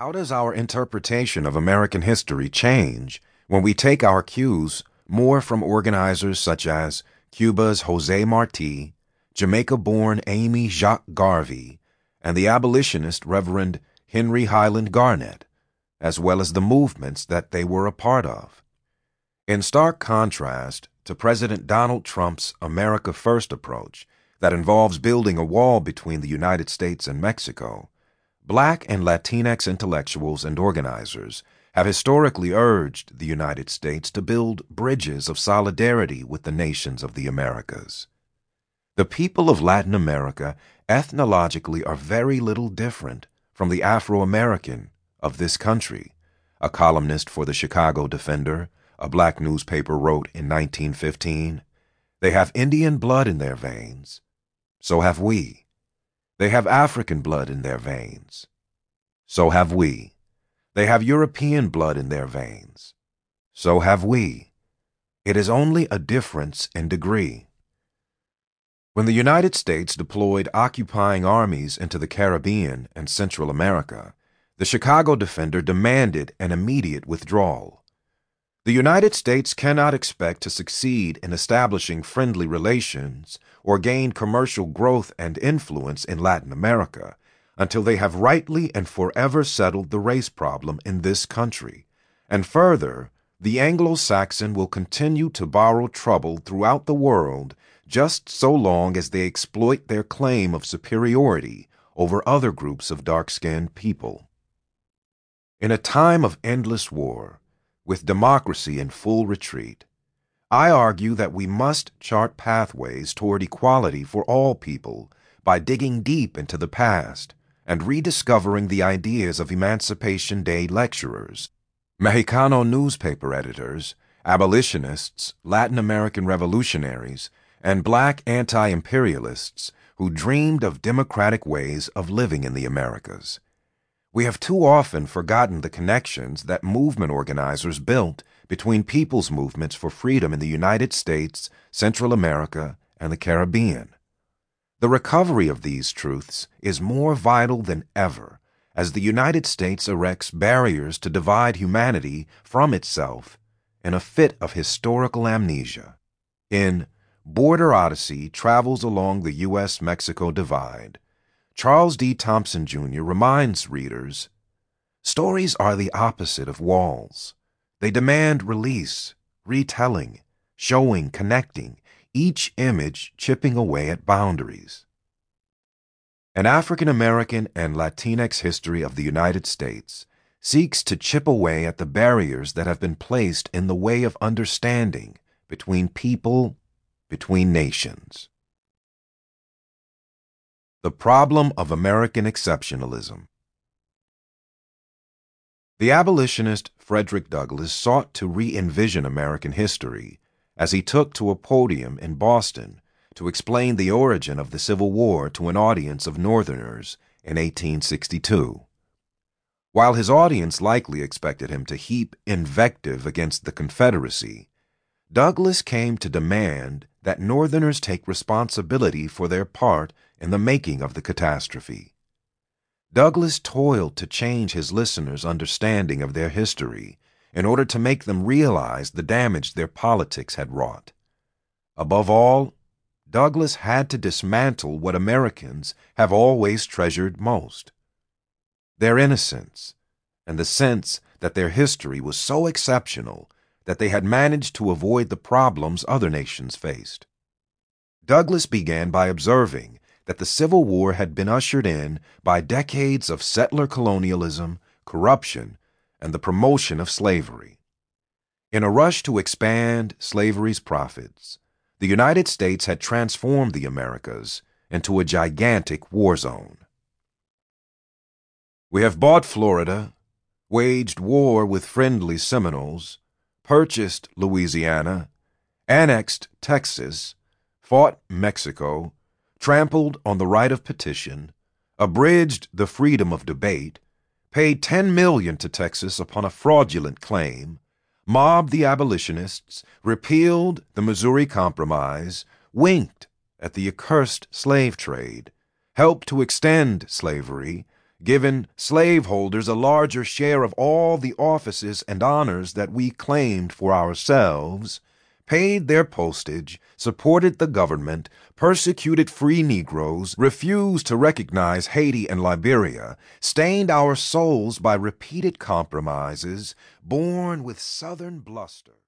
How does our interpretation of American history change when we take our cues more from organizers such as Cuba's Jose Marti, Jamaica born Amy Jacques Garvey, and the abolitionist Reverend Henry Highland Garnet, as well as the movements that they were a part of? In stark contrast to President Donald Trump's America First approach that involves building a wall between the United States and Mexico, Black and Latinx intellectuals and organizers have historically urged the United States to build bridges of solidarity with the nations of the Americas. The people of Latin America ethnologically are very little different from the Afro American of this country, a columnist for the Chicago Defender, a black newspaper, wrote in 1915. They have Indian blood in their veins. So have we. They have African blood in their veins. So have we. They have European blood in their veins. So have we. It is only a difference in degree. When the United States deployed occupying armies into the Caribbean and Central America, the Chicago Defender demanded an immediate withdrawal. The United States cannot expect to succeed in establishing friendly relations or gain commercial growth and influence in Latin America until they have rightly and forever settled the race problem in this country. And further, the Anglo Saxon will continue to borrow trouble throughout the world just so long as they exploit their claim of superiority over other groups of dark skinned people. In a time of endless war, with democracy in full retreat. I argue that we must chart pathways toward equality for all people by digging deep into the past and rediscovering the ideas of Emancipation Day lecturers, Mexicano newspaper editors, abolitionists, Latin American revolutionaries, and black anti imperialists who dreamed of democratic ways of living in the Americas. We have too often forgotten the connections that movement organizers built between people's movements for freedom in the United States, Central America, and the Caribbean. The recovery of these truths is more vital than ever as the United States erects barriers to divide humanity from itself in a fit of historical amnesia. In Border Odyssey Travels Along the U.S. Mexico Divide, Charles D. Thompson Jr. reminds readers stories are the opposite of walls. They demand release, retelling, showing, connecting, each image chipping away at boundaries. An African American and Latinx history of the United States seeks to chip away at the barriers that have been placed in the way of understanding between people, between nations. The Problem of American Exceptionalism The abolitionist Frederick Douglass sought to re envision American history as he took to a podium in Boston to explain the origin of the Civil War to an audience of Northerners in 1862. While his audience likely expected him to heap invective against the Confederacy, Douglass came to demand that Northerners take responsibility for their part in the making of the catastrophe. Douglass toiled to change his listeners' understanding of their history in order to make them realize the damage their politics had wrought. Above all, Douglass had to dismantle what Americans have always treasured most their innocence and the sense that their history was so exceptional that they had managed to avoid the problems other nations faced. Douglass began by observing that the Civil War had been ushered in by decades of settler colonialism, corruption, and the promotion of slavery. In a rush to expand slavery's profits, the United States had transformed the Americas into a gigantic war zone. We have bought Florida, waged war with friendly Seminoles, purchased Louisiana, annexed Texas, fought Mexico, trampled on the right of petition, abridged the freedom of debate, paid 10 million to Texas upon a fraudulent claim, mobbed the abolitionists, repealed the Missouri Compromise, winked at the accursed slave trade, helped to extend slavery, given slaveholders a larger share of all the offices and honors that we claimed for ourselves, paid their postage, supported the government, persecuted free Negroes, refused to recognize Haiti and Liberia, stained our souls by repeated compromises, borne with Southern bluster.